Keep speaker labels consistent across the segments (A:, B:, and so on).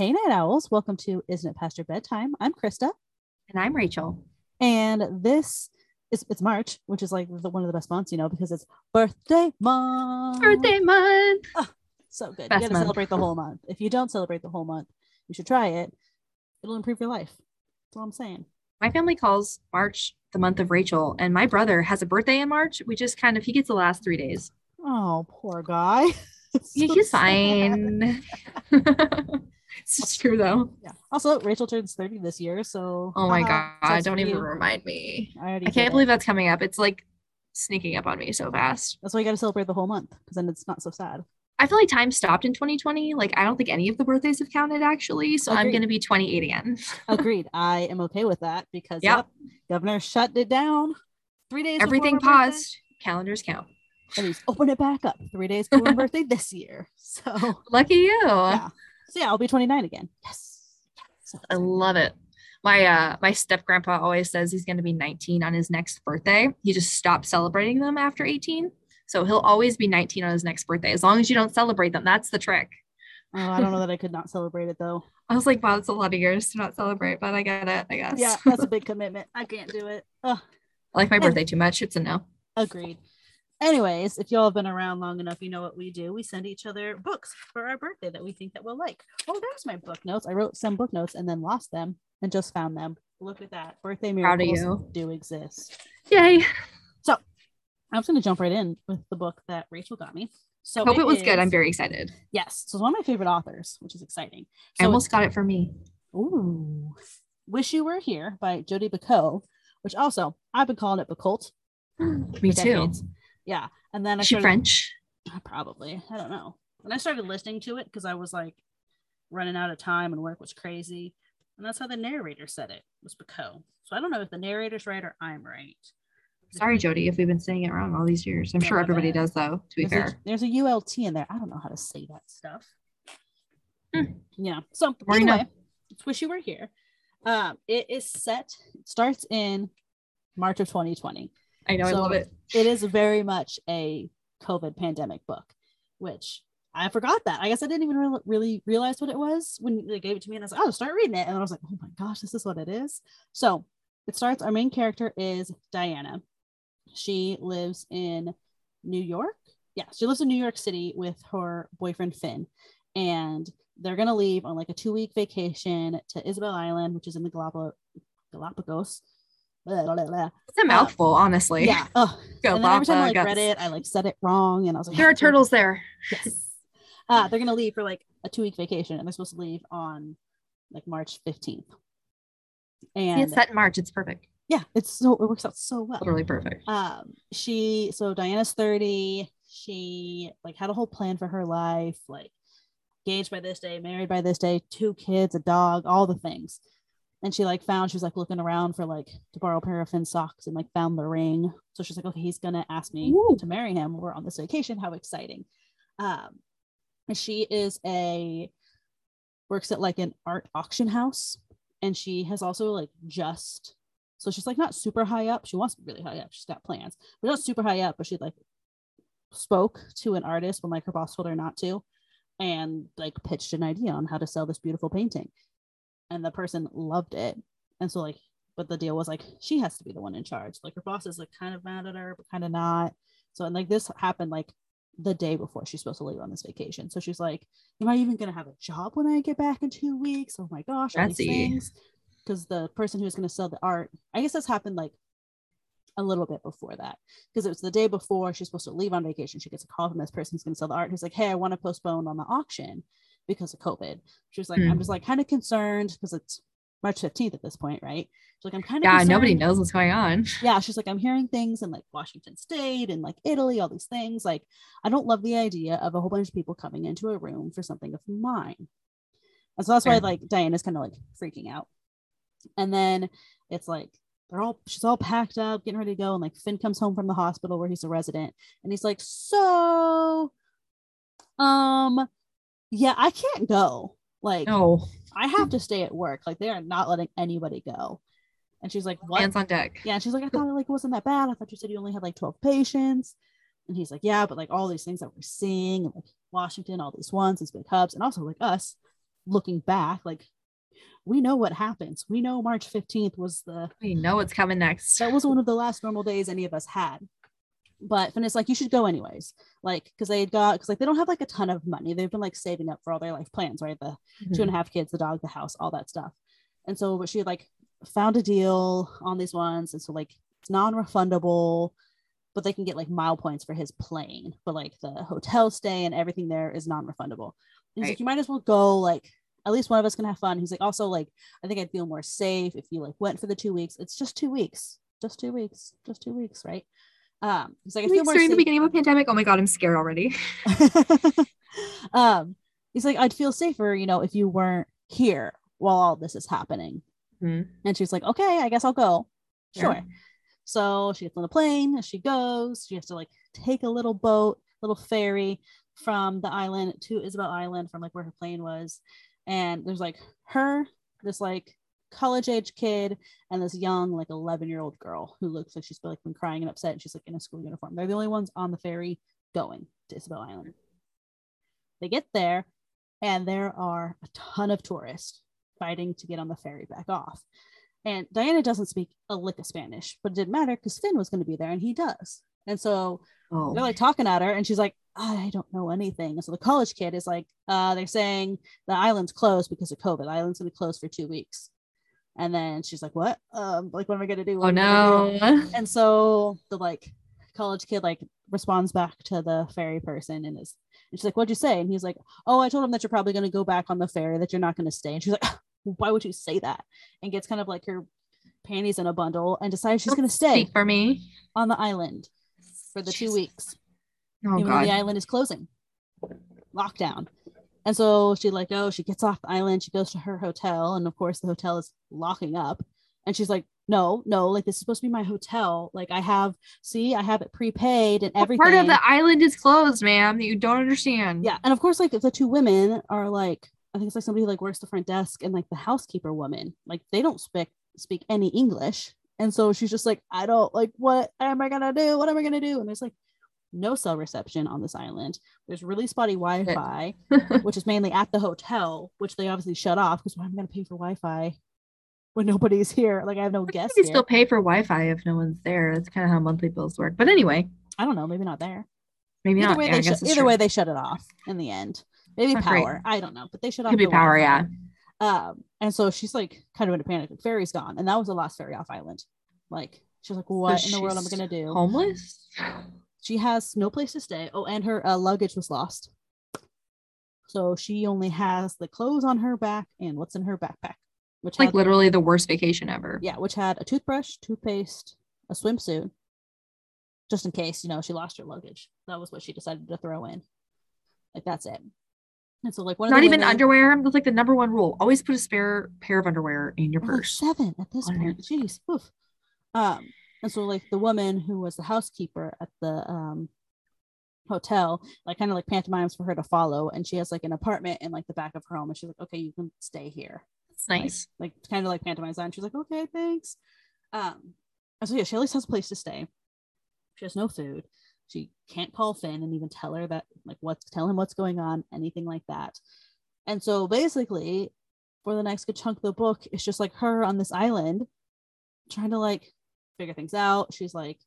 A: Hey, Night Owls. Welcome to Isn't It Past Your Bedtime? I'm Krista.
B: And I'm Rachel.
A: And this is it's March, which is like the, one of the best months, you know, because it's birthday month.
B: Birthday month.
A: Ah, so good.
B: Best
A: you gotta celebrate the whole month. If you don't celebrate the whole month, you should try it. It'll improve your life. That's all I'm saying.
B: My family calls March the month of Rachel, and my brother has a birthday in March. We just kind of, he gets the last three days.
A: Oh, poor guy. So
B: he's fine. it's just true though.
A: Yeah. Also, Rachel turns 30 this year, so
B: Oh my
A: haha,
B: God. Don't even
A: you.
B: remind me.
A: I
B: I can't
A: it.
B: believe that's coming up. It's like sneaking up on me so fast.
A: That's why you got to celebrate the whole month because then it's not so sad.
B: I feel like time stopped in 2020. Like, I don't think any of the birthdays have counted actually. So I'm going to be 28 again.
A: Agreed. I am okay with that because
B: Yep.
A: yep, governor shut it down three days.
B: Everything
A: my birthday,
B: paused. Calendars count.
A: and he's open it back up three days before my birthday this year. So
B: Lucky you.
A: yeah, so yeah, I'll be 29 again. Yes. So
B: I love it. My uh my step grandpa always says he's gonna be 19 on his next birthday. He just stopped celebrating them after 18. So he'll always be 19 on his next birthday. As long as you don't celebrate them. That's the trick.
A: oh, I don't know that I could not celebrate it though.
B: I was like, wow, that's a lot of years to not celebrate, but I get it, I guess.
A: Yeah, that's a big commitment. I can't do it. Ugh.
B: I like my birthday too much. It's a no.
A: Agreed. Anyways, if y'all have been around long enough, you know what we do. We send each other books for our birthday that we think that we'll like. Oh, there's my book notes. I wrote some book notes and then lost them and just found them. Look at that. Birthday miracles
B: you.
A: do exist.
B: Yay.
A: So I'm just gonna jump right in with the book that Rachel got me. So
B: Hope it was good. I'm very excited.
A: yes. So it's one of my favorite authors, which is exciting.
B: I almost got it for me.
A: Ooh. Wish You Were Here by Jodi Picoult, which also I've been calling it Bacult.
B: Me too.
A: decades. Yeah. And then I
B: she
A: started-
B: French?
A: Uh, Probably. I don't know. And I started listening to it because I was like running out of time and work was crazy. And that's how the narrator said it was Picoult. So I don't know if the narrator's right or I'm right.
B: Sorry, Jodi, if we've been saying it wrong all these years. I'm
A: No,
B: sure everybody does though, to be
A: There's
B: fair.
A: a, there's a ULT in there. I don't know how to say that stuff.
B: Hmm.
A: Yeah. So anyway, it's wish you were here. Um, it is set. It starts in March of 2020.
B: I know, I love it.
A: It is very much a COVID pandemic book, which I forgot that. I guess I didn't even re- really realize what it was when they gave it to me, and I was like, "Oh, start reading it." And I was like, "Oh my gosh, this is what it is." So it starts. Our main character is Diana. She lives in New York. Yeah, she lives in New York City with her boyfriend Finn, and they're gonna leave on like a two week vacation to Isabel Island, which is in the Galap- Galapagos. Blah, blah, blah.
B: It's a mouthful, honestly.
A: Yeah. Ugh.
B: Go,
A: and then every time I like read it, I like said it wrong, and I was like,
B: There are turtles there.
A: Yes. Uh, they're gonna leave for like a two week vacation, and they're supposed to leave on like March fifteenth. And
B: it's set in March. It's perfect.
A: yeah, it's so it works out so well.
B: Literally perfect.
A: Um, she so Diana's thirty. She like had a whole plan for her life, like engaged by this day, married by this day, two kids, a dog, all the things. And she like found she was like looking around for like to borrow a pair of Finn socks and like found the ring. So she's like, okay, he's gonna ask me
B: Ooh.
A: to marry him. We're on this vacation. How exciting! Um, and she is a works at like an art auction house, and she has also like just so she's like not super high up. She wants to be really high up. She's got plans, but not super high up. But she like spoke to an artist when like her boss told her not to, and like pitched an idea on how to sell this beautiful painting, and the person loved it. And so like, but the deal was like she has to be the one in charge. Like her boss is like kind of mad at her, but kind of not. So and like this happened like the day before she's supposed to leave on this vacation. So she's like, "Am I even gonna have a job when I get back in two weeks? Oh my gosh, all these things." Because the person who's gonna sell the art, I guess this happened like a little bit before that because it was the day before she's supposed to leave on vacation. She gets a call from this person who's going to sell the art. Who's like, "Hey, I want to postpone on the auction because of COVID." She was like,
B: Hmm.
A: "I'm just like kind of concerned because it's March 15th at this point, right?" She's like, "I'm kind of
B: Yeah, nobody knows what's going on.
A: Yeah, she's like, "I'm hearing things in like Washington State and like Italy, all these things. Like, I don't love the idea of a whole bunch of people coming into a room for something of mine." And so that's why like Diana's kind of like freaking out. And then it's like they're all she's all packed up, getting ready to go, and like Finn comes home from the hospital where he's a resident, and he's like, "So, um, yeah, I can't go. Like,
B: No,
A: I have to stay at work. Like, they are not letting anybody go." And she's like, "What?"
B: hands on deck.
A: Yeah, and she's like, I thought it like it wasn't that bad. I thought you said you only had like 12 patients. And he's like, Yeah, but like all these things that we're seeing, and like Washington, all these ones, these big hubs, and also like us, looking back, like we know what happens. We know March 15th was the
B: We know what's coming next.
A: that was one of the last normal days any of us had. But Finn is like, you should go anyways. Like, because they got because like they don't have like a ton of money. They've been like saving up for all their life plans, right? The
B: Mhm.
A: two and a half kids, the dog, the house, all that stuff. And so, but she had like found a deal on these ones, and so like it's non-refundable, but they can get like mile points for his plane. But like the hotel stay and everything there is non-refundable. And he's
B: Right.
A: like, you might as well go. Like at least one of us can have fun. He's like, also like I think I'd feel more safe if you like went for the two weeks. It's just two weeks, just two weeks, just two weeks, right? Um, he's like, I feel more
B: during the beginning of a pandemic. Oh my god, I'm scared already.
A: um, he's like, I'd feel safer, you know, if you weren't here while all this is happening.
B: Mhm.
A: And she's like, okay, I guess I'll go.
B: Yeah.
A: Sure. So she gets on the plane and she goes. She has to like take a little boat, little ferry from the island to Isabel Island from like where her plane was. And there's like her, this like college age kid, and this young like 11 year old girl who looks like she's been, like been crying and upset. And she's like in a school uniform. They're the only ones on the ferry going to Isabel Island. They get there, and there are a ton of tourists fighting to get on the ferry back off. And Diana doesn't speak a lick of Spanish, but it didn't matter because Finn was going to be there and he does. And so
B: Oh,
A: they're like talking at her, and she's like, I don't know anything. And so the college kid is like, uh, they're saying the island's closed because of COVID. The island's going to close for two weeks. And then she's like, What? Um, like, what am I going to do? What
B: oh
A: am do?"
B: no.
A: And so the like college kid like responds back to the ferry person and is and she's like, What'd you say? And he's like, Oh, I told him that you're probably gonna go back on the ferry, that you're not gonna stay. And she's like, Why would you say that? And gets kind of like her panties in a bundle and decides she's
B: Don't
A: gonna stay
B: for me.
A: on the island for the two weeks.
B: Oh
A: though the island is closing. Lockdown. And so she like, oh, she gets off the island, she goes to her hotel, and of course the hotel is locking up. And she's like, no, no, like this is supposed to be my hotel. Like I have, see, I have it prepaid and everything.
B: part of the island is closed, ma'am, that you don't understand.
A: yeah, and of course, like the two women are like, I think it's like somebody who like works the front desk and like the housekeeper woman, like they don't speak speak any English. And so she's just like, I don't like what am I gonna do? What am I gonna do? And there's like no cell reception on this island. There's really spotty Wi-Fi, which is mainly at the hotel, which they obviously shut off because why am I gonna pay for Wi-Fi when nobody's here? Like I have no guests
B: You
A: here.
B: still pay for Wi-Fi if no one's there. That's kind of how monthly bills work. But anyway,
A: I don't know, maybe not there.
B: maybe
A: either
B: not.
A: way,
B: Yeah, I
A: they
B: guess
A: shut, either
B: true.
A: way they shut it off in the end. Maybe
B: Not great.
A: power. I don't know, but they shut off.
B: Could be power,
A: Wi-Fi.
B: yeah.
A: Um, and so she's like kind of in a panic. Like, ferry's gone, and that was the last ferry off island. Like she's like, what in the world am I gonna do?
B: Homeless?
A: She has no place to stay. Oh, and her uh, luggage was lost. So she only has the clothes on her back and what's in her backpack, which
B: Like
A: had,
B: literally the worst vacation ever.
A: yeah, which had a toothbrush, toothpaste, a swimsuit, just in case you know she lost her luggage. That was what she decided to throw in. Like that's it. And so like one
B: Not even
A: women-
B: underwear. That's like the number one rule. Always put a spare pair of underwear in your
A: We're, like
B: purse.
A: seven at this
B: on
A: point. Jeez. Oof. Um, and so like the woman who was the housekeeper at the um hotel, like kind of like pantomimes for her to follow, and she has like an apartment in like the back of her home, and she's like, okay, you can stay here.
B: That's nice.
A: Like kind of like pantomimes on. She's like, okay, thanks. Um, and so yeah, she at least has a place to stay. She has no food. She can't call Finn and even tell her that like what's tell him what's going on, anything like that. And so basically, for the next good chunk of the book, it's just like her on this island trying to like figure things out. She's like,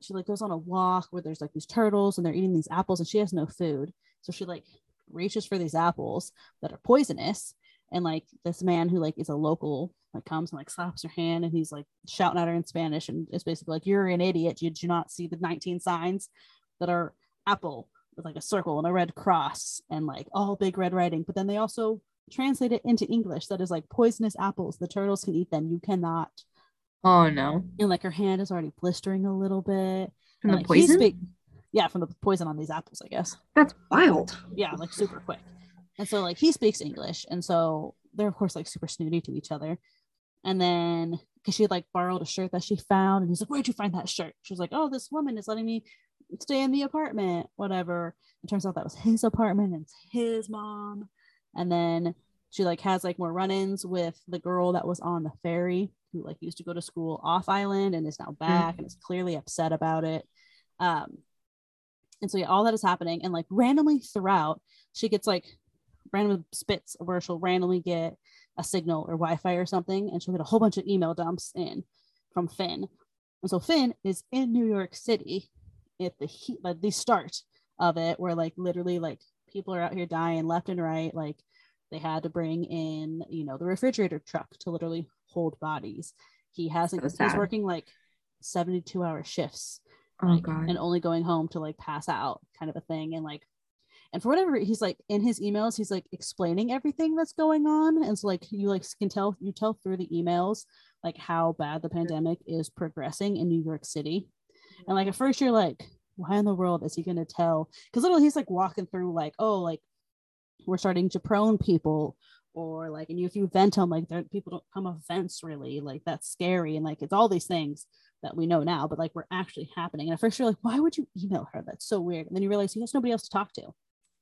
A: she like goes on a walk where there's like these turtles and they're eating these apples and she has no food. So she like reaches for these apples that are poisonous. And like this man who like is a local like comes and like slaps her hand and he's like shouting at her in Spanish and it's basically like you're an idiot. Did you not see the 19 signs that are apple with like a circle and a red cross and like all big red writing? But then they also translate it into English that is like poisonous apples. The turtles can eat them. You cannot.
B: Oh no.
A: And like her hand is already blistering a little bit.
B: From
A: And,
B: the
A: like,
B: poison?
A: speak- yeah, from the poison on these apples, I guess.
B: That's wild.
A: Yeah, like super quick. And so like he speaks English, and so they're of course like super snooty to each other. And then because she had like borrowed a shirt that she found, and he's like, "Where'd you find that shirt?" She was like, "Oh, this woman is letting me stay in the apartment, whatever." It turns out that was his apartment and it's his mom. And then she like has like more run-ins with the girl that was on the ferry who like used to go to school off island and is now back and is clearly upset about it. Um, and so yeah, all that is happening, and like randomly throughout, she gets like random spits where she'll randomly get a signal or Wi-Fi or something, and she'll get a whole bunch of email dumps in from Finn. And so Finn is in New York City at the heat, like the start of it, where like literally like people are out here dying left and right. Like they had to bring in, you know, the refrigerator truck to literally hold bodies. He hasn't.
B: So
A: he's
B: sad.
A: working like seventy-two hour shifts
B: Oh
A: like,
B: god.
A: and only going home to like pass out kind of a thing and like and for whatever he's like in his emails he's like explaining everything that's going on and so like you like can tell you tell through the emails like how bad the pandemic is progressing in new york city and like at first you're like why in the world is he going to tell because literally he's like walking through like oh like we're starting to prone people or like and if you vent them like there people don't come off vents really like that's scary and like it's all these things that we know now but like we're actually happening and at first you're like why would you email her that's so weird and then you realize he has nobody else to talk to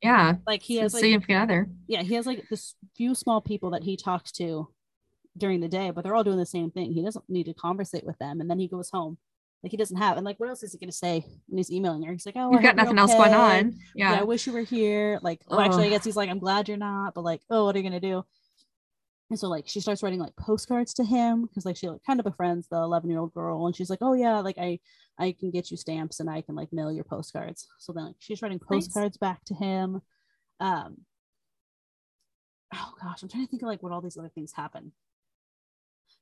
B: yeah.
A: like he has like
B: significant other.
A: yeah he has like this few small people that he talks to during the day but they're all doing the same thing he doesn't need to conversate with them and then he goes home like he doesn't have and like what else is he going to say when he's emailing her he's like oh I
B: You've got nothing else going on.
A: yeah.
B: Yeah.
A: I wish you were here. Like, well, actually, I guess he's like, I'm glad you're not, but like, oh, what are you gonna do? And so like she starts writing like postcards to him because like she like kind of befriends the 11 year old girl and she's like, oh yeah, like I I can get you stamps and I can like mail your postcards. So then like she's writing
B: Nice.
A: postcards back to him. Um oh gosh, I'm trying to think of like what all these other things happen.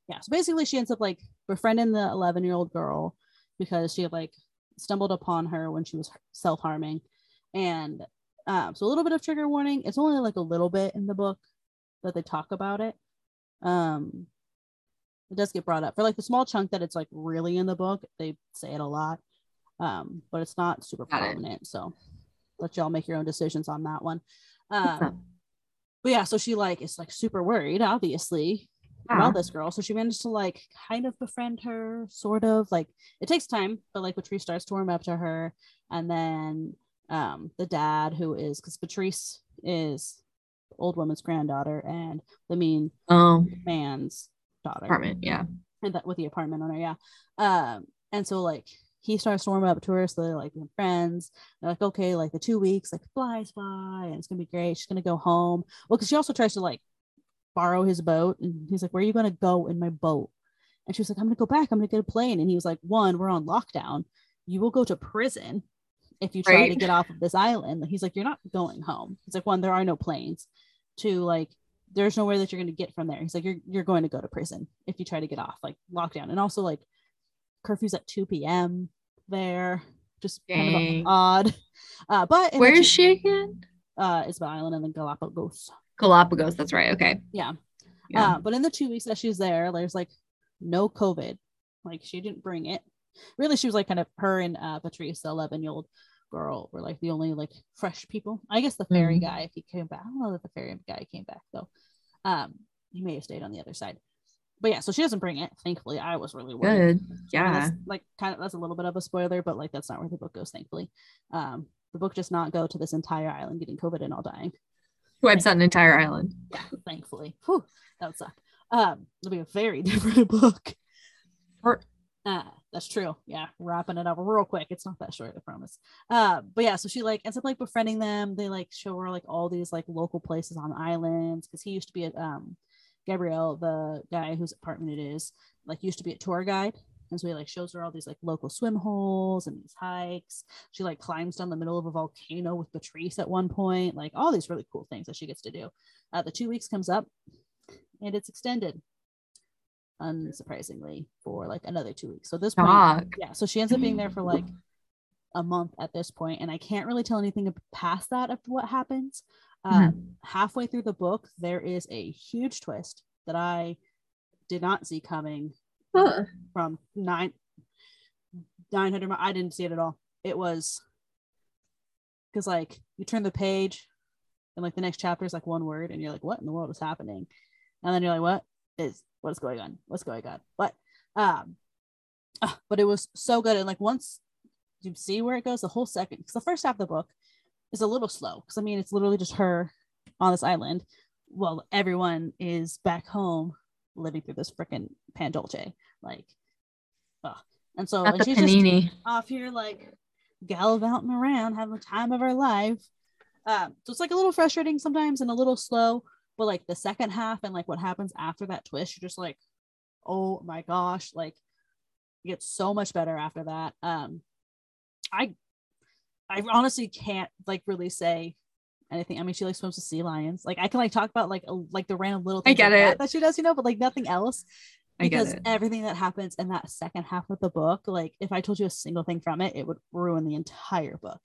A: Yeah, so basically she ends up like befriending the 11 year old girl because she had like stumbled upon her when she was self harming, and um, so a little bit of trigger warning. It's only like a little bit in the book that they talk about it. Um, it does get brought up for like the small chunk that it's like really in the book. They say it a lot, um, but it's not super
B: Got it.
A: prominent. So let y'all make your own decisions on that one. Um, but yeah, so she like is like super worried, obviously,
B: Yeah.
A: about this girl. So she managed to like kind of befriend her, sort of. Like it takes time, but like Patrice starts to warm up to her, and then um the dad who is because Patrice is old woman's granddaughter and the mean
B: Um,
A: man's daughter
B: apartment. Yeah.
A: and that with the apartment owner, yeah. Um, and so like he starts to warm up to her, so they're like friends. They're like, okay, like the two weeks like flies by, and it's gonna be great. She's gonna go home. Well, because she also tries to like borrow his boat, and he's like, where are you gonna go in my boat? And she was like, I'm gonna go back. I'm gonna get a plane. And he was like, one, we're on lockdown. You will go to prison if you try to get off of this island. He's like, you're not going home. He's like, one, there are no planes. Two, like there's nowhere that you're going to get from there. He's like, you're, you're going to go to prison if you try to get off, like lockdown. And also, like, curfew's at 2 p.m. there, just kind of odd. Uh, but
B: Where is she again?
A: Uh, Isabel Island and then Galapagos.
B: Galapagos. That's right. Okay.
A: Yeah.
B: Yeah.
A: Uh, but in the two weeks that she was there, there's like no COVID. Like, she didn't bring it. Really, she was like kind of her and uh, Patrice, the 11 year old girl, were like the only like fresh people. I guess the ferry
B: Mhm.
A: guy, if he came back, I don't know that the ferry guy came back though. Um, he may have stayed on the other side. But yeah, so she doesn't bring it. Thankfully, I was really worried.
B: Good. Yeah.
A: that's, like kind of that's a little bit of a spoiler, but like that's not where the book goes. Thankfully, um, the book does not go to this entire island getting COVID and all dying.
B: Wipes out an entire island.
A: Yeah, thankfully. Whew, that would suck. Um, it'll be a very different book.
B: Or-
A: Uh, that's true. Yeah, wrapping it up real quick. It's not that short, I promise. Uh, but yeah, so she like ends up like befriending them. They like show her like all these like local places on islands because he used to be a um Gabriel, the guy whose apartment it is, like used to be a tour guide. And so he like shows her all these like local swim holes and these hikes. She like climbs down the middle of a volcano with Patrice at one point, like all these really cool things that she gets to do. Uh, the two weeks comes up and it's extended, unsurprisingly, for like another two weeks. So this point,
B: Dog.
A: yeah, so she ends up being there for like a month at this point, and I can't really tell anything past that of what happens. Um, halfway through the book, there is a huge twist that I did not see coming
B: Huh.
A: from nine 900 mi- i didn't see it at all. It was because like you turn the page and like the next chapter is like one word and you're like what in the world is happening? And then you're like what is what's going on? What's going on? What? Um ah, but it was so good. And like once you see where it goes the whole second because the first half of the book is a little slow because i mean it's literally just her on this island while everyone is back home living through this freaking pandolce like ugh. and so and she's just off here like gallivanting around having the time of her life Um, so it's like a little frustrating sometimes and a little slow, but like the second half and like what happens after that twist, you're just like, oh my gosh, like it gets so much better after that. Um, I I honestly can't like really say anything. I mean, she like swims with sea lions. Like I can like talk about like a, like the random little
B: I get
A: like that,
B: it.
A: that she does, you know, but like nothing else
B: I get
A: because everything that happens in that second half of the book, like if I told you a single thing from it, it would ruin the entire book.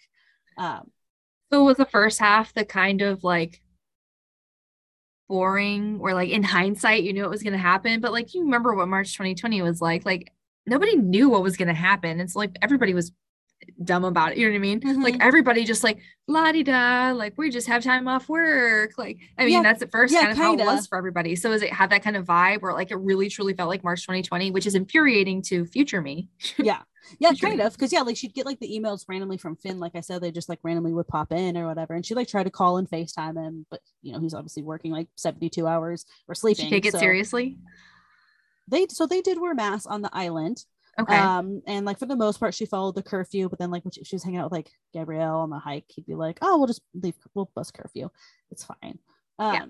A: Um,
B: So was the first half the kind of like boring or like in hindsight, you knew it was going to happen, but like you remember what March 2020 was like? Like nobody knew what was going to happen. It's like everybody was dumb about it. You know what I mean? Like
A: Mhm.
B: everybody just like la di da, like we just have time off work. Like I mean,
A: Yeah,
B: that's at first
A: yeah,
B: kind of how it was for everybody. So does it have that kind of vibe where like it really truly felt like March 2020, which is infuriating to future me.
A: yeah yeah kind of because yeah like she'd get like the emails randomly from finn like i said they just like randomly would pop in or whatever and she like tried to call and facetime him but you know he's obviously working like 72 hours or sleeping
B: she take it
A: so
B: seriously?
A: they so they did wear masks on the island
B: Okay.
A: um and like for the most part she followed the curfew but then like when she, she was hanging out with like gabriel on the hike he'd be like oh we'll just leave we'll bust curfew it's fine um
B: Yeah.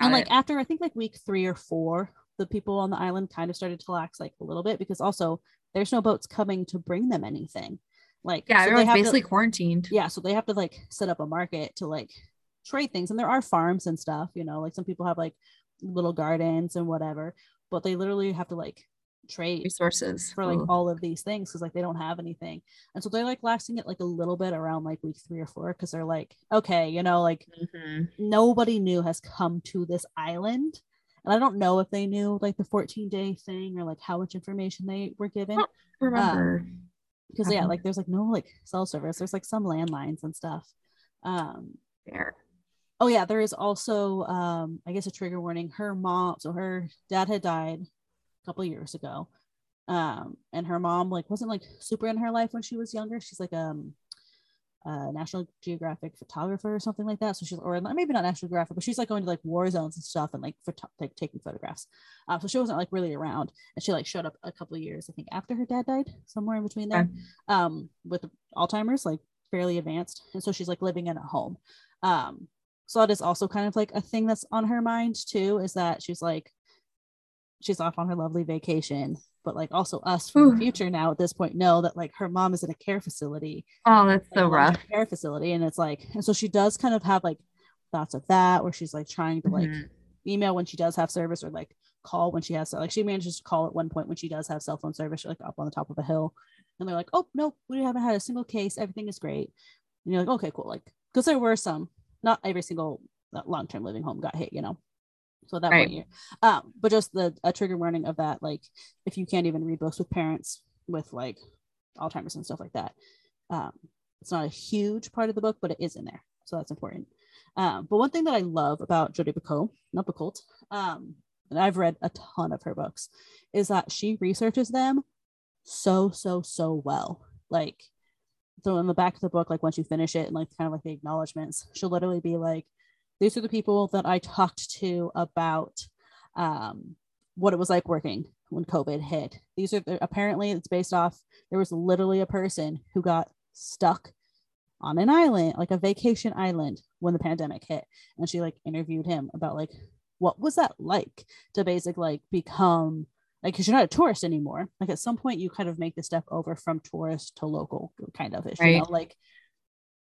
A: and like
B: it.
A: after i think like week three or four the people on the island kind of started to lax like a little bit because also there's no boats coming to bring them anything like
B: yeah,
A: so they
B: everyone's
A: have to-
B: basically quarantined.
A: yeah so they have to like set up a market to like trade things and there are farms and stuff you know like some people have like little gardens and whatever but they literally have to like trade
B: resources.
A: for like
B: Ooh.
A: all of these things because like they don't have anything. And so they're like lasting it like a little bit around like week three or four because they're like okay you know like
B: Mhm.
A: nobody new has come to this island. And i don't know if they knew like the 14 day thing or like how much information they were given.
B: remember.
A: Because yeah
B: Mhm.
A: like there's like no like cell service. There's like some landlines and stuff. Um
B: there.
A: oh yeah there is also um i guess a trigger warning. Her mom so her dad had died couple years ago. Um and her mom like wasn't like super in her life when she was younger. She's like um a national geographic photographer or something like that. So she's or maybe not national geographic but she's like going to like war zones and stuff and like photo- like taking photographs. Um, so she wasn't like really around. And she like showed up a couple of years i think after her dad died somewhere in between there um with alzheimer's like fairly advanced. And so she's like living in a home. Um so that is also kind of like a thing that's on her mind too is that she's like she's off on her lovely vacation but like also us from
B: Ooh.
A: the future now at this point know that like her mom is in a care facility.
B: Oh that's
A: like,
B: so rough.
A: care facility and it's like and so she does kind of have like thoughts of that where she's like trying to like
B: Mhm.
A: email when she does have service or like call when she has like she manages to call at one point when she does have cell phone service like up on the top of a hill. And they're like oh no we haven't had a single case. Everything is great. And you're like okay cool. Like because there were some not every single uh, long-term living home got hit you know so that
B: Right.
A: one year. Um but just the a trigger warning of that like if you can't even read books with parents with like alzheimer's and stuff like that um it's not a huge part of the book but it is in there. So that's important. Um but one thing that i love about jodi picoult not picoult um and i've read a ton of her books is that she researches them so so so well. Like so in the back of the book like once you finish it and like kind of like the acknowledgments she'll literally be like these are the people that i talked to about um what it was like working when covid hit. These are the, apparently it's based off there was literally a person who got stuck on an island like a vacation island when the pandemic hit. And she like interviewed him about like what was that like to basically like become like because you're not a tourist anymore. Like at some point you kind of make the step over from tourist to local kind of ish you know like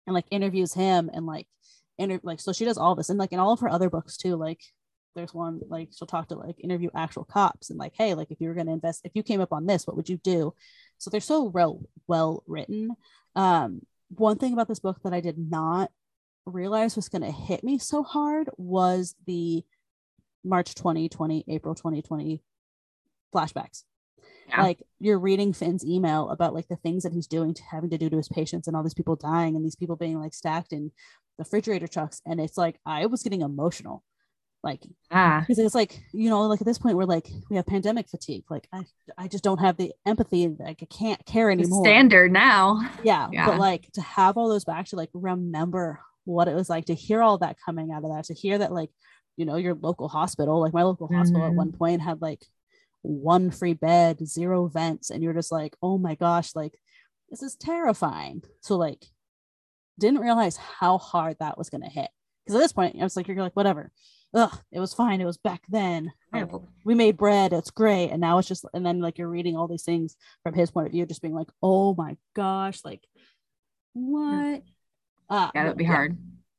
A: and like interviews him and like inter- like so she does all this and like in all of her other books too like there's one like she'll talk to like interview actual cops and like hey like if you were going to invest if you came up on this what would you do? So they're so well well written. Um one thing about this book that i did not realize was going to hit me so hard was the march 2020 april 2020 flashbacks
B: Yeah.
A: like you're reading finn's email about like the things that he's doing to having to do to his patients and all these people dying and these people being like stacked in refrigerator trucks. And it's like i was getting emotional. Like
B: ah.
A: because it's like you know like at this point we're like we have pandemic fatigue. Like i i just don't have the empathy. Like i can't care
B: the
A: anymore.
B: standard now.
A: Yeah,
B: Yeah.
A: but like to have all those back to like remember what it was like to hear all that coming out of that to hear that like you know your local hospital like my local hospital at
B: Mhm.
A: one point had like one free bed zero vents and you're just like oh my gosh like this is terrifying so like didn't realize how hard that was going to hit. Because at this point, I was like, you're like, whatever. Ugh, it was fine. It was back then. Like, we made bread. It's great. And now it's just, and then like you're reading all these things from his point of view, just being like, oh my gosh, like what?
B: Uh, yeah, that'd be yeah. hard.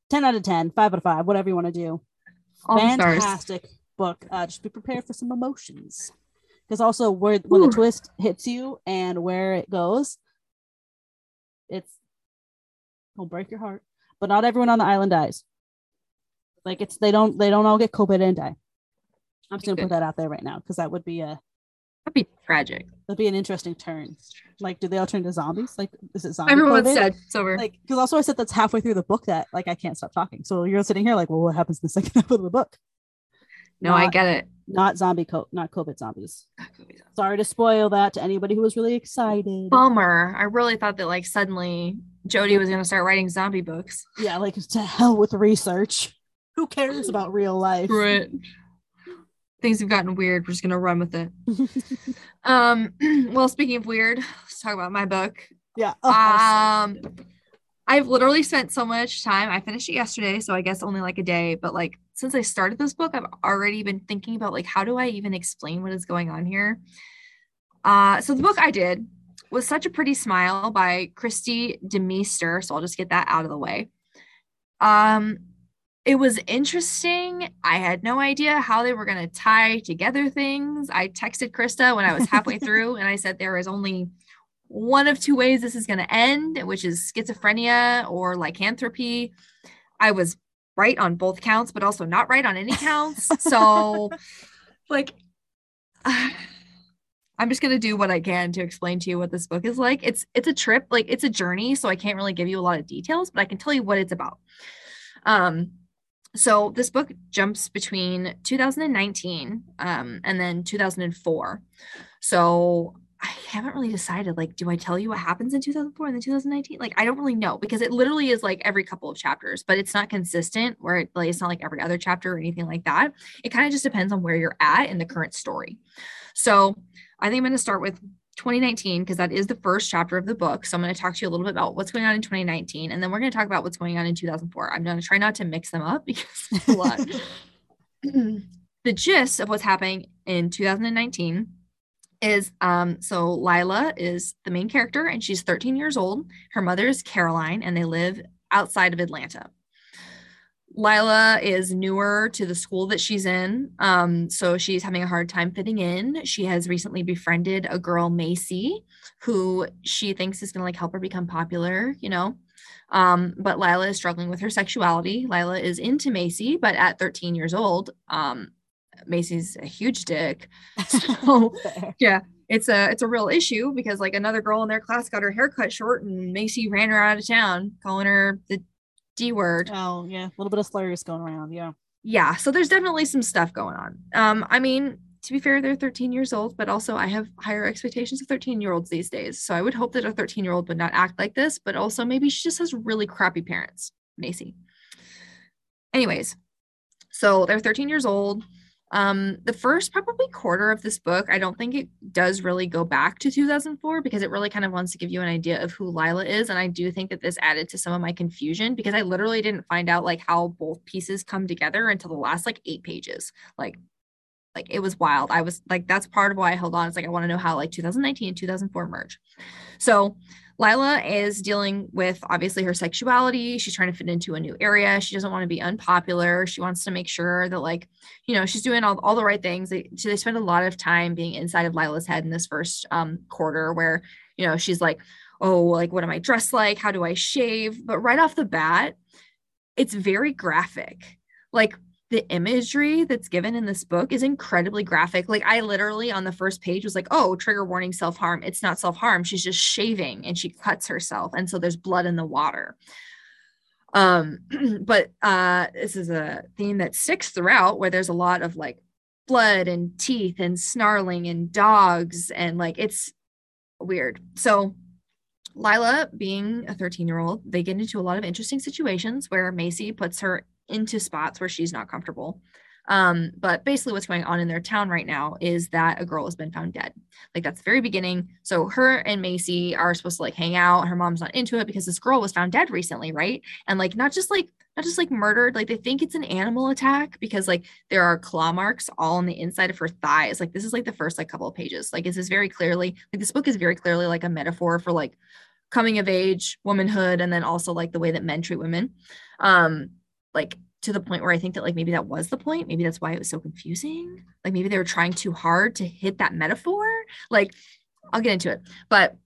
A: 10 out of 10, 5 out of 5, whatever you want to do. All Fantastic stars. book. Uh, just be prepared for some emotions. Because also, where when Ooh. the twist hits you and where it goes, it's will break your heart. But not everyone on the island dies. Like it's they don't they don't all get COVID and die. I'm just gonna put that out there right now because that would be a
B: that'd be tragic.
A: That'd be an interesting turn. Like, do they all turn to zombies? Like, is it zombie?
B: Everyone's dead. It's over.
A: Like, because also I said that's halfway through the book that like I can't stop talking. So you're sitting here like, well, what happens in the second half of the book?
B: No, not, I get it.
A: Not zombie co not COVID zombies. Not COVID zombies. Sorry to spoil that to anybody who was really excited.
B: Bummer. I really thought that like suddenly Jodi was gonna start writing zombie books.
A: Yeah, like to hell with research. Who cares about real life?
B: Right. Things have gotten weird. We're just gonna run with it. um, well, speaking of weird, let's talk about my book.
A: Yeah.
B: Oh, um, I've literally spent so much time. I finished it yesterday, so I guess only like a day, but like since I started this book, I've already been thinking about like how do I even explain what is going on here. Uh, so the book I did was Such a Pretty Smile by Kristi DeMeester. So I'll just get that out of the way. Um, it was interesting. I had no idea how they were going to tie together things. I texted Krista when I was halfway through and I said there is only one of two ways this is going to end, which is schizophrenia or lycanthropy. I was right on both counts, but also not right on any counts. So, like, I'm just gonna do what I can to explain to you what this book is like. It's it's a trip, like it's a journey, so I can't really give you a lot of details, but I can tell you what it's about. Um, so this book jumps between 2019 um, and then 2004. So I haven't really decided like, do I tell you what happens in 2004 and then 2019? Like, I don't really know because it literally is like every couple of chapters, but it's not consistent where it, like, it's not like every other chapter or anything like that. It kind of just depends on where you're at in the current story. So I think I'm going to start with 2019 because that is the first chapter of the book. So I'm going to talk to you a little bit about what's going on in 2019 and then we're going to talk about what's going on in 2004. I'm going to try not to mix them up because it's a lot. the gist of what's happening in 2019 is um so Lila is the main character and she's 13 years old. Her mother is Caroline and they live outside of Atlanta. Lila is newer to the school that she's in. Um, so she's having a hard time fitting in. She has recently befriended a girl, Macy, who she thinks is gonna like help her become popular, you know. Um, but Lila is struggling with her sexuality. Lila is into Macy, but at 13 years old, um, Macy's a huge dick. So yeah, it's a it's a real issue because like another girl in their class got her hair cut short and Macy ran her out of town, calling her the D word.
A: Oh yeah, a little bit of slurs going around. Yeah.
B: Yeah. So there's definitely some stuff going on. Um, I mean, to be fair, they're 13 years old, but also I have higher expectations of 13 year olds these days. So I would hope that a 13 year old would not act like this, but also maybe she just has really crappy parents, Macy. Anyways, so they're 13 years old. Um, the first probably quarter of this book, I don't think it does really go back to 2004 because it really kind of wants to give you an idea of who Lila is. And I do think that this added to some of my confusion because I literally didn't find out like how both pieces come together until the last like eight pages. Like, like it was wild. I was like, that's part of why I held on. It's like I want to know how like 2019 and 2004 merge. So Lila is dealing with obviously her sexuality. She's trying to fit into a new area. She doesn't want to be unpopular. She wants to make sure that, like, you know, she's doing all, all the right things. They, they spend a lot of time being inside of Lila's head in this first um, quarter where, you know, she's like, oh, like, what am I dressed like? How do I shave? But right off the bat, it's very graphic. Like, the imagery that's given in this book is incredibly graphic. Like I literally on the first page was like, "Oh, trigger warning self-harm." It's not self-harm. She's just shaving and she cuts herself and so there's blood in the water. Um but uh this is a theme that sticks throughout where there's a lot of like blood and teeth and snarling and dogs and like it's weird. So Lila, being a 13 year old, they get into a lot of interesting situations where Macy puts her into spots where she's not comfortable. Um, but basically, what's going on in their town right now is that a girl has been found dead. Like that's the very beginning. So her and Macy are supposed to like hang out. Her mom's not into it because this girl was found dead recently, right? And like not just like not just like murdered, like they think it's an animal attack because like there are claw marks all on the inside of her thighs. Like this is like the first like couple of pages. Like this is very clearly like this book is very clearly like a metaphor for like coming of age, womanhood, and then also like the way that men treat women. Um, like to the point where I think that like maybe that was the point. Maybe that's why it was so confusing. Like maybe they were trying too hard to hit that metaphor. Like I'll get into it. But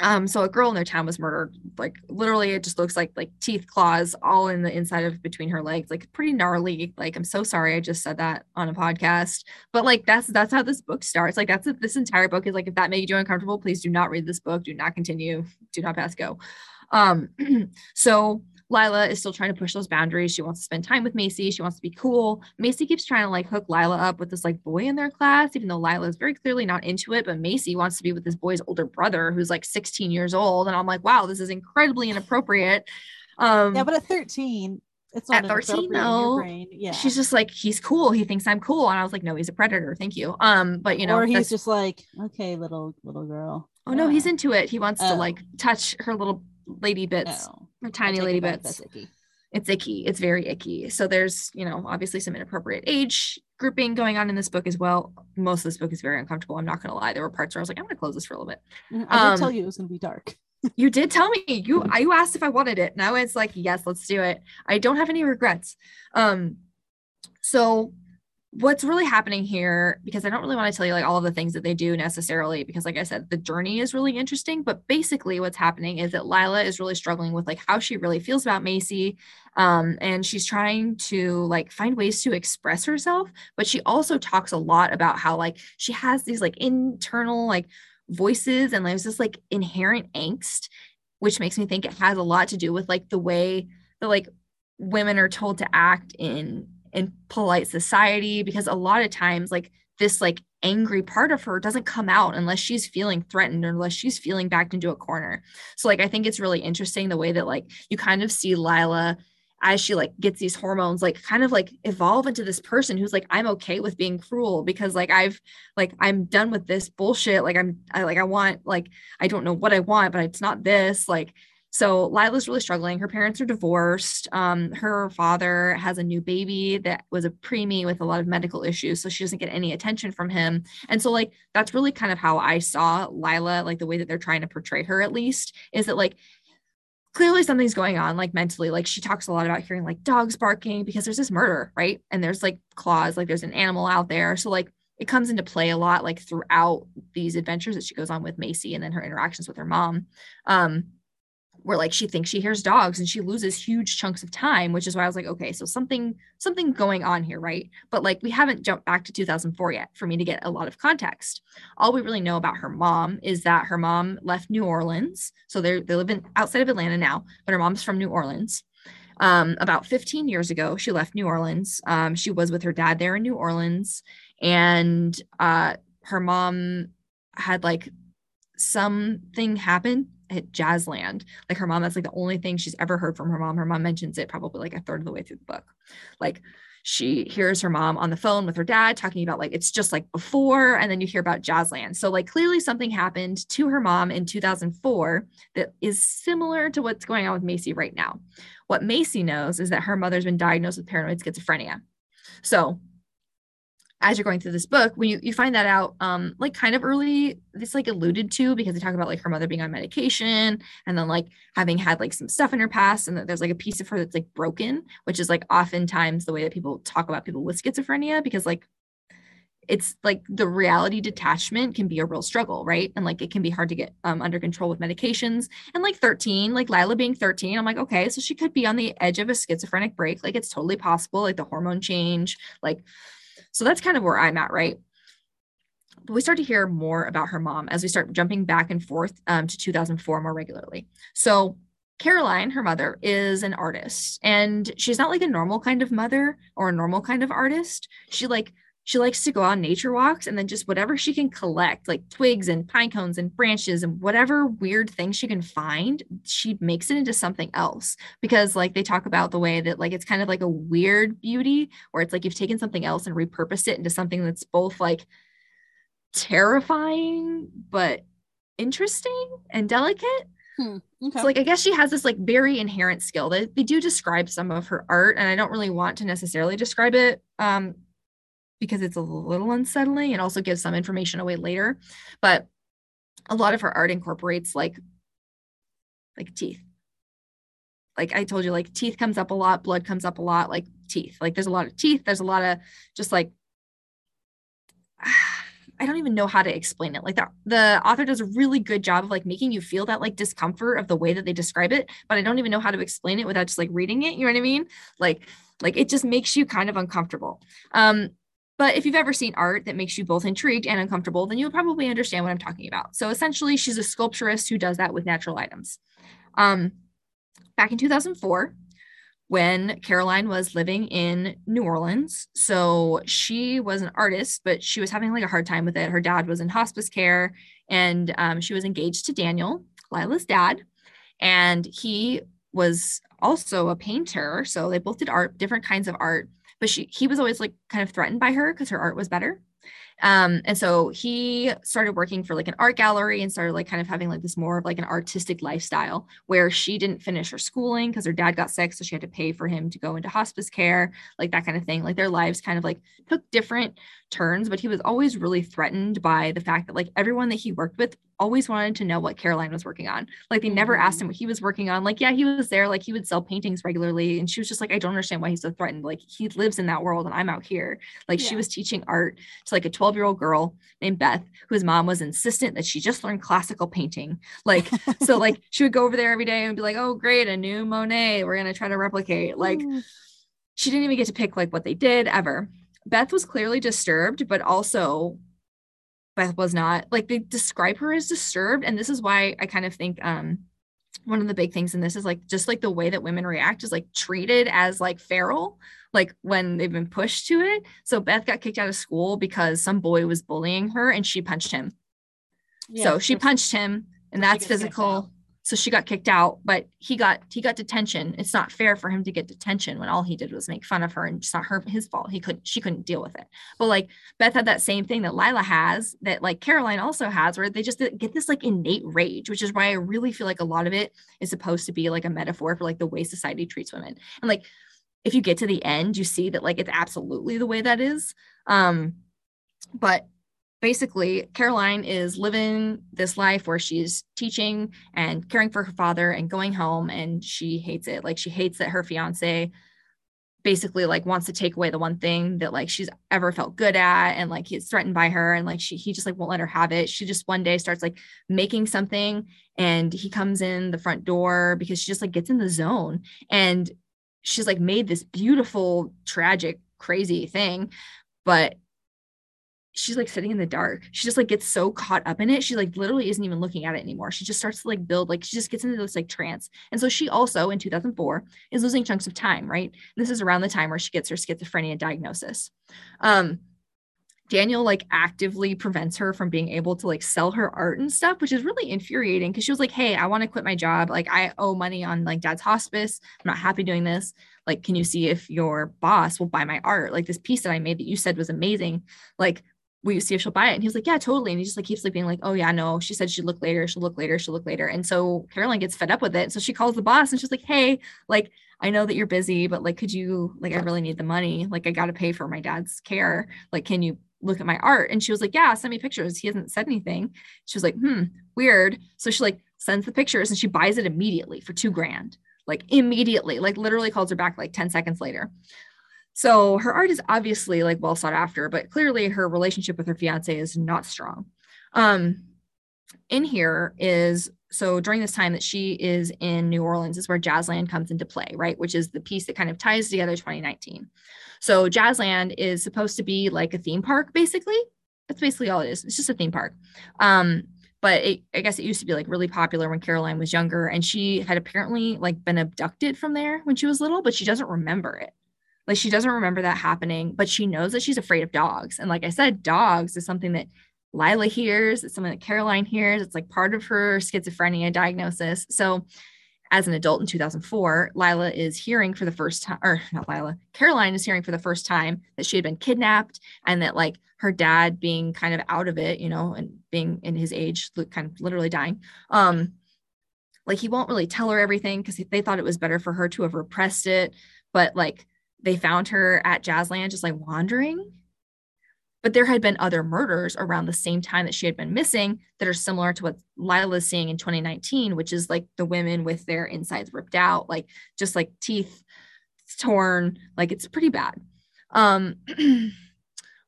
B: um so a girl in their town was murdered like literally it just looks like like teeth claws all in the inside of between her legs like pretty gnarly like i'm so sorry i just said that on a podcast but like that's that's how this book starts like that's this entire book is like if that made you uncomfortable please do not read this book do not continue do not pass go um so Lila is still trying to push those boundaries. She wants to spend time with Macy. She wants to be cool. Macy keeps trying to like hook Lila up with this like boy in their class, even though Lila is very clearly not into it. But Macy wants to be with this boy's older brother who's like 16 years old. And I'm like, wow, this is incredibly inappropriate. Um,
A: yeah, but at 13, it's not
B: at 13 though yeah she's just like he's cool he thinks i'm cool and i was like no he's a predator thank you um but you know
A: or he's just like okay little little girl
B: oh yeah. no he's into it he wants oh. to like touch her little lady bits oh. her tiny lady bits icky. it's icky it's very icky so there's you know obviously some inappropriate age grouping going on in this book as well most of this book is very uncomfortable i'm not gonna lie there were parts where i was like i'm gonna close this for a little bit
A: mm-hmm. i did um, tell you it was gonna be dark
B: you did tell me you you asked if I wanted it. Now it's like yes, let's do it. I don't have any regrets. Um, so what's really happening here because I don't really want to tell you like all of the things that they do necessarily because like I said the journey is really interesting but basically what's happening is that Lila is really struggling with like how she really feels about Macy um and she's trying to like find ways to express herself but she also talks a lot about how like she has these like internal like voices and there's this like inherent angst which makes me think it has a lot to do with like the way that like women are told to act in in polite society because a lot of times like this like angry part of her doesn't come out unless she's feeling threatened or unless she's feeling backed into a corner. So like i think it's really interesting the way that like you kind of see lila as she like gets these hormones like kind of like evolve into this person who's like i'm okay with being cruel because like i've like i'm done with this bullshit. Like i'm I, like i want like i don't know what i want but it's not this. Like so Lila's really struggling. Her parents are divorced. Um, her father has a new baby that was a preemie with a lot of medical issues, so she doesn't get any attention from him. And so, like, that's really kind of how I saw Lila, like the way that they're trying to portray her, at least, is that like clearly something's going on like mentally like she talks a lot about hearing like dogs barking because there's this murder right and there's like claws like there's an animal out there so like it comes into play a lot like throughout these adventures that she goes on with Macy and then her interactions with her mom um where like she thinks she hears dogs and she loses huge chunks of time which is why i was like okay so something something going on here right? But like we haven't jumped back to 2004 yet for me to get a lot of context. All we really know about her mom is that her mom left new orleans so they they live in outside of atlanta now but her mom's from new orleans. Um, about 15 years ago she left new orleans. Um, she was with her dad there in new orleans and uh, her mom had like something happen at Jazzland. Like her mom, that's like the only thing she's ever heard from her mom. Her mom mentions it probably like a third of the way through the book. Like she hears her mom on the phone with her dad talking about like it's just like before, and then you hear about Jazzland. So like clearly something happened to her mom in 2004 that is similar to what's going on with Macy right now. What Macy knows is that her mother's been diagnosed with paranoid schizophrenia. So as you're going through this book when you, you find that out um like kind of early it's like alluded to because they talk about like her mother being on medication and then like having had like some stuff in her past and that there's like a piece of her that's like broken which is like oftentimes the way that people talk about people with schizophrenia because like it's like the reality detachment can be a real struggle, right? And like it can be hard to get um, under control with medications. And like 13, like Lila being 13, I'm like, okay, so she could be on the edge of a schizophrenic break. Like it's totally possible, like the hormone change, like so that's kind of where I'm at, right? But we start to hear more about her mom as we start jumping back and forth um, to 2004 more regularly. So Caroline, her mother, is an artist, and she's not like a normal kind of mother or a normal kind of artist. She like she likes to go on nature walks and then just whatever she can collect, like twigs and pine cones and branches and whatever weird thing she can find, she makes it into something else. Because like they talk about the way that like it's kind of like a weird beauty where it's like you've taken something else and repurposed it into something that's both like terrifying but interesting and delicate. Hmm, okay. So like I guess she has this like very inherent skill that they do describe some of her art and I don't really want to necessarily describe it um because it's a little unsettling and also gives some information away later. But a lot of her art incorporates like like teeth. Like I told you, like teeth comes up a lot, blood comes up a lot, like teeth. Like there's a lot of teeth. There's a lot of just like I don't even know how to explain it. Like the the author does a really good job of like making you feel that like discomfort of the way that they describe it, but I don't even know how to explain it without just like reading it. You know what I mean? Like like it just makes you kind of uncomfortable. Um, but if you've ever seen art that makes you both intrigued and uncomfortable, then you'll probably understand what I'm talking about. So essentially, she's a sculpturist who does that with natural items. Um, back in 2004, when Caroline was living in New Orleans. So she was an artist, but she was having like a hard time with it. Her dad was in hospice care and um, she was engaged to Daniel, Lila's dad. And he was also a painter. So they both did art, different kinds of art but she he was always like kind of threatened by her because her art was better um, and so he started working for like an art gallery and started like kind of having like this more of like an artistic lifestyle where she didn't finish her schooling because her dad got sick. So she had to pay for him to go into hospice care, like that kind of thing. Like their lives kind of like took different turns, but he was always really threatened by the fact that like everyone that he worked with always wanted to know what Caroline was working on. Like they never asked him mm-hmm. what he was working on. Like, yeah, he was there, like he would sell paintings regularly. And she was just like, I don't understand why he's so threatened. Like he lives in that world and I'm out here. Like yeah. she was teaching art to like a 12 year old girl named Beth, whose mom was insistent that she just learned classical painting. Like, so like she would go over there every day and be like, oh, great, a new Monet. We're going to try to replicate. Like she didn't even get to pick like what they did ever. Beth was clearly disturbed, but also Beth was not. Like they describe her as disturbed. And this is why I kind of think um one of the big things in this is like just like the way that women react is like treated as like feral, like when they've been pushed to it. So Beth got kicked out of school because some boy was bullying her and she punched him. Yeah, so she punched him and that's physical. so she got kicked out but he got he got detention. It's not fair for him to get detention when all he did was make fun of her and it's not her his fault. He couldn't she couldn't deal with it. But like beth had that same thing that lila has that like caroline also has where they just get this like innate rage which is why i really feel like a lot of it is supposed to be like a metaphor for like the way society treats women. And like if you get to the end you see that like it's absolutely the way that is. Um but basically caroline is living this life where she's teaching and caring for her father and going home and she hates it. Like she hates that her fiance basically like wants to take away the one thing that like she's ever felt good at and like he's threatened by her and like she he just like won't let her have it. She just one day starts like making something and he comes in the front door because she just like gets in the zone. And she's like made this beautiful tragic crazy thing but she's like sitting in the dark. She just like gets so caught up in it. She like literally isn't even looking at it anymore. She just starts to like build, like she just gets into this like trance. And so she also in 2004 is losing chunks of time, right? This is around the time where she gets her schizophrenia diagnosis. Um, Daniel like actively prevents her from being able to like sell her art and stuff, which is really infuriating because she was like, Hey, I want to quit my job. Like, I owe money on like dad's hospice. I'm not happy doing this. Like, can you see if your boss will buy my art? Like, this piece that I made that you said was amazing. Like, will you see if she'll buy it? And he was like, yeah, totally. And he just like keeps like being like, oh yeah, no. She said she'd look later. She'll look later. She'll look later. And so Caroline gets fed up with it. So she calls the boss and she's like, hey, like I know that you're busy, but like, could you like I really need the money. Like I got to pay for my dad's care. Like, can you look at my art? And she was like, yeah, send me pictures. He hasn't said anything. She was like, hmm, weird. So she like sends the pictures and she buys it immediately for two grand. Like immediately, like literally calls her back like 10 seconds later. So her art is obviously like well sought after, but clearly her relationship with her fiance is not strong. Um, in here is so during this time that she is in New Orleans is where Jazzland comes into play, right? Which is the piece that kind of ties together 2019. So Jazzland is supposed to be like a theme park, basically. That's basically all it is. It's just a theme park. Um, but it, I guess it used to be like really popular when Caroline was younger, and she had apparently like been abducted from there when she was little, but she doesn't remember it Like she doesn't remember that happening, but she knows that she's afraid of dogs. And like I said, dogs is something that Lila hears, it's something that Caroline hears. It's like part of her schizophrenia diagnosis. So as an adult in 2004, Lila is hearing for the first time, or not Lila, Caroline is hearing for the first time that she had been kidnapped and that like her dad being kind of out of it, you know, and being in his age, kind of literally dying. Um, like he won't really tell her everything because they thought it was better for her to have repressed it. But like they found her at Jazzland just like wandering. But there had been other murders around the same time that she had been missing that are similar to what Lila's seeing in 2019, which is like the women with their insides ripped out, like just like teeth torn, like it's pretty bad. Um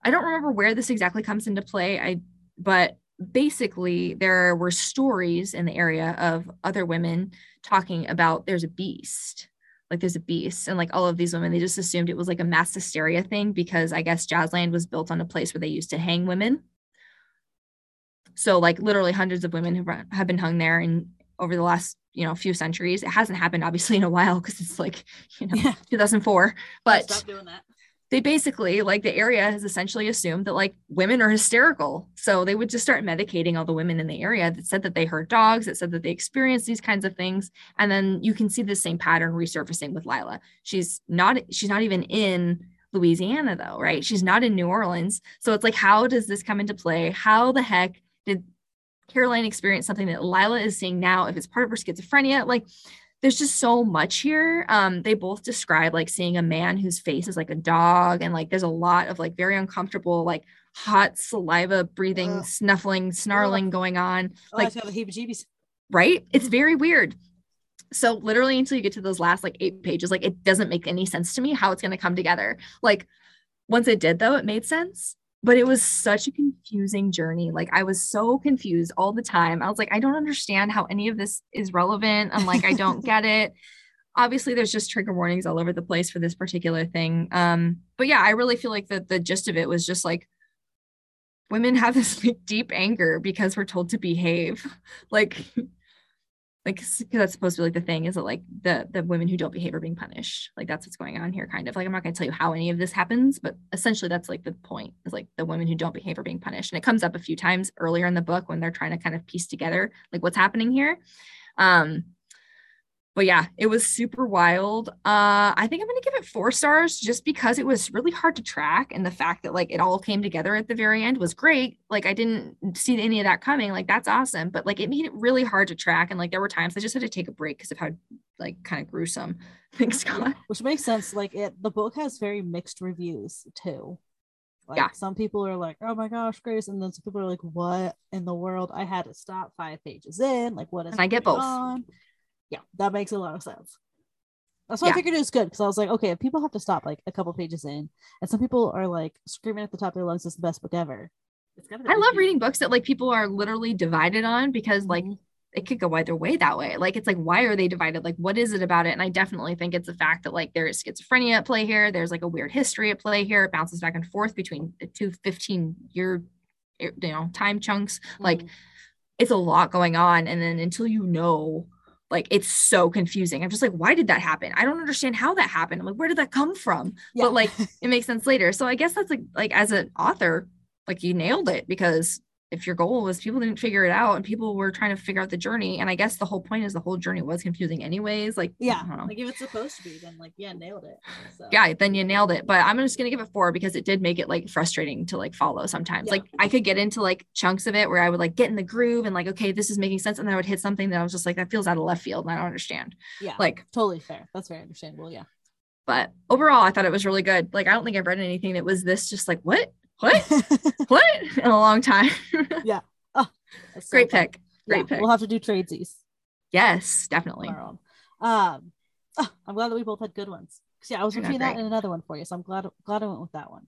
B: I don't remember where this exactly comes into play. I but basically there were stories in the area of other women talking about there's a beast like there's a beast and like all of these women they just assumed it was like a mass hysteria thing because i guess jazzland was built on a place where they used to hang women. So like literally hundreds of women have, have been hung there and over the last you know few centuries. It hasn't happened obviously in a while because it's like you know yeah. 2004 but stop doing that they basically like the area has essentially assumed that like women are hysterical. So they would just start medicating all the women in the area that said that they heard dogs that said that they experienced these kinds of things. And then you can see the same pattern resurfacing with lila. She's not she's not even in louisiana though right? She's not in new orleans. So it's like how does this come into play? How the heck did caroline experience something that lila is seeing now if it's part of her schizophrenia? Like there's just so much here. Um, they both describe like seeing a man whose face is like a dog, and like there's a lot of like very uncomfortable, like hot saliva breathing, Ugh. snuffling, snarling Ugh. going on.
A: Oh,
B: like
A: the heebie-jeebies.
B: Right? It's very weird. So literally until you get to those last like eight pages, like it doesn't make any sense to me how it's gonna come together. Like once it did though, it made sense but it was such a confusing journey. Like I was so confused all the time. I was like, I don't understand how any of this is relevant. I'm like, I don't get it. Obviously, there's just trigger warnings all over the place for this particular thing. Um, but yeah, I really feel like the the gist of it was just like women have this like, deep anger because we're told to behave. like like because that's supposed to be like the thing is that like the the women who don't behave are being punished. Like that's what's going on here kind of. Like i'm not going to tell you how any of this happens but essentially that's like the point is like the women who don't behave are being punished. And it comes up a few times earlier in the book when they're trying to kind of piece together like what's happening here. Um but yeah, it was super wild. Uh, I think I'm gonna give it four stars just because it was really hard to track, and the fact that like it all came together at the very end was great. Like I didn't see any of that coming. Like that's awesome, but like it made it really hard to track, and like there were times I just had to take a break because of how like kind of gruesome things got.
A: Which makes sense. Like it, the book has very mixed reviews too. Like yeah. some people are like, "Oh my gosh, Grace," and then some people are like, "What in the world?" I had to stop five pages in. Like, what is?
B: And I get both. On?
A: Yeah, that makes a lot of sense. That's why yeah. I figured it was good because I was like, okay, if people have to stop like a couple pages in, and some people are like screaming at the top of their lungs, "It's the best book ever."
B: I love reading books that like people are literally divided on because like mm-hmm. it could go either way that way. Like it's like why are they divided? Like what is it about it? And I definitely think it's the fact that like there is schizophrenia at play here. There's like a weird history at play here. It bounces back and forth between the two 15 year you know time chunks. Mm-hmm. Like it's a lot going on, and then until you know like it's so confusing. I'm just like, why did that happen? I don't understand how that happened. I'm like, where did that come from? Yeah. But like it makes sense later. So I guess that's like like as an author, like you nailed it because if your goal was people didn't figure it out and people were trying to figure out the journey and i guess the whole point is the whole journey was confusing anyways like
A: yeah like if it's supposed to be then like yeah nailed it
B: so. yeah then you nailed it but i'm just gonna give it four because it did make it like frustrating to like follow sometimes. Yeah. like i could get into like chunks of it where i would like get in the groove and like okay this is making sense and then i would hit something that i was just like that feels out of left field and i don't understand.
A: Yeah
B: like
A: totally fair that's very understandable yeah.
B: But overall i thought it was really good. Like i don't think i've read anything that was this just like what what? What? In a long time.
A: Yeah.
B: Oh great pick. Great yeah, pick.
A: we'll have to do tradesies.
B: Yes definitely.
A: Um oh, i'm glad that we both had good ones. Yeah i was between that and another one for you so i'm glad glad i went with that one.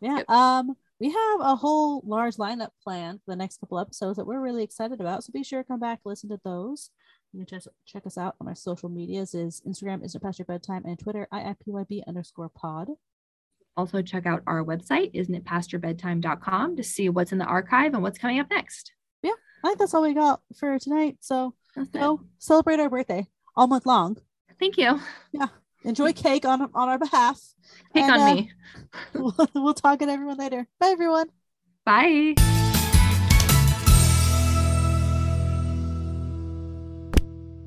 A: Yeah yep. um we have a whole large lineup planned for the next couple episodes that we're really excited about so be sure to come back listen to those. You can check, check us out on our social medias is instagram is it past your bedtime and twitter iipyb underscore pod
B: also, check out our website, isn't it past your bedtime.com, to see what's in the archive and what's coming up next.
A: Yeah, I think that's all we got for tonight. So go celebrate our birthday all month long.
B: Thank you.
A: Yeah. enjoy cake on on our behalf.
B: Cake
A: And,
B: on
A: uh,
B: me.
A: We'll, we'll talk to everyone later. Bye, everyone.
B: Bye.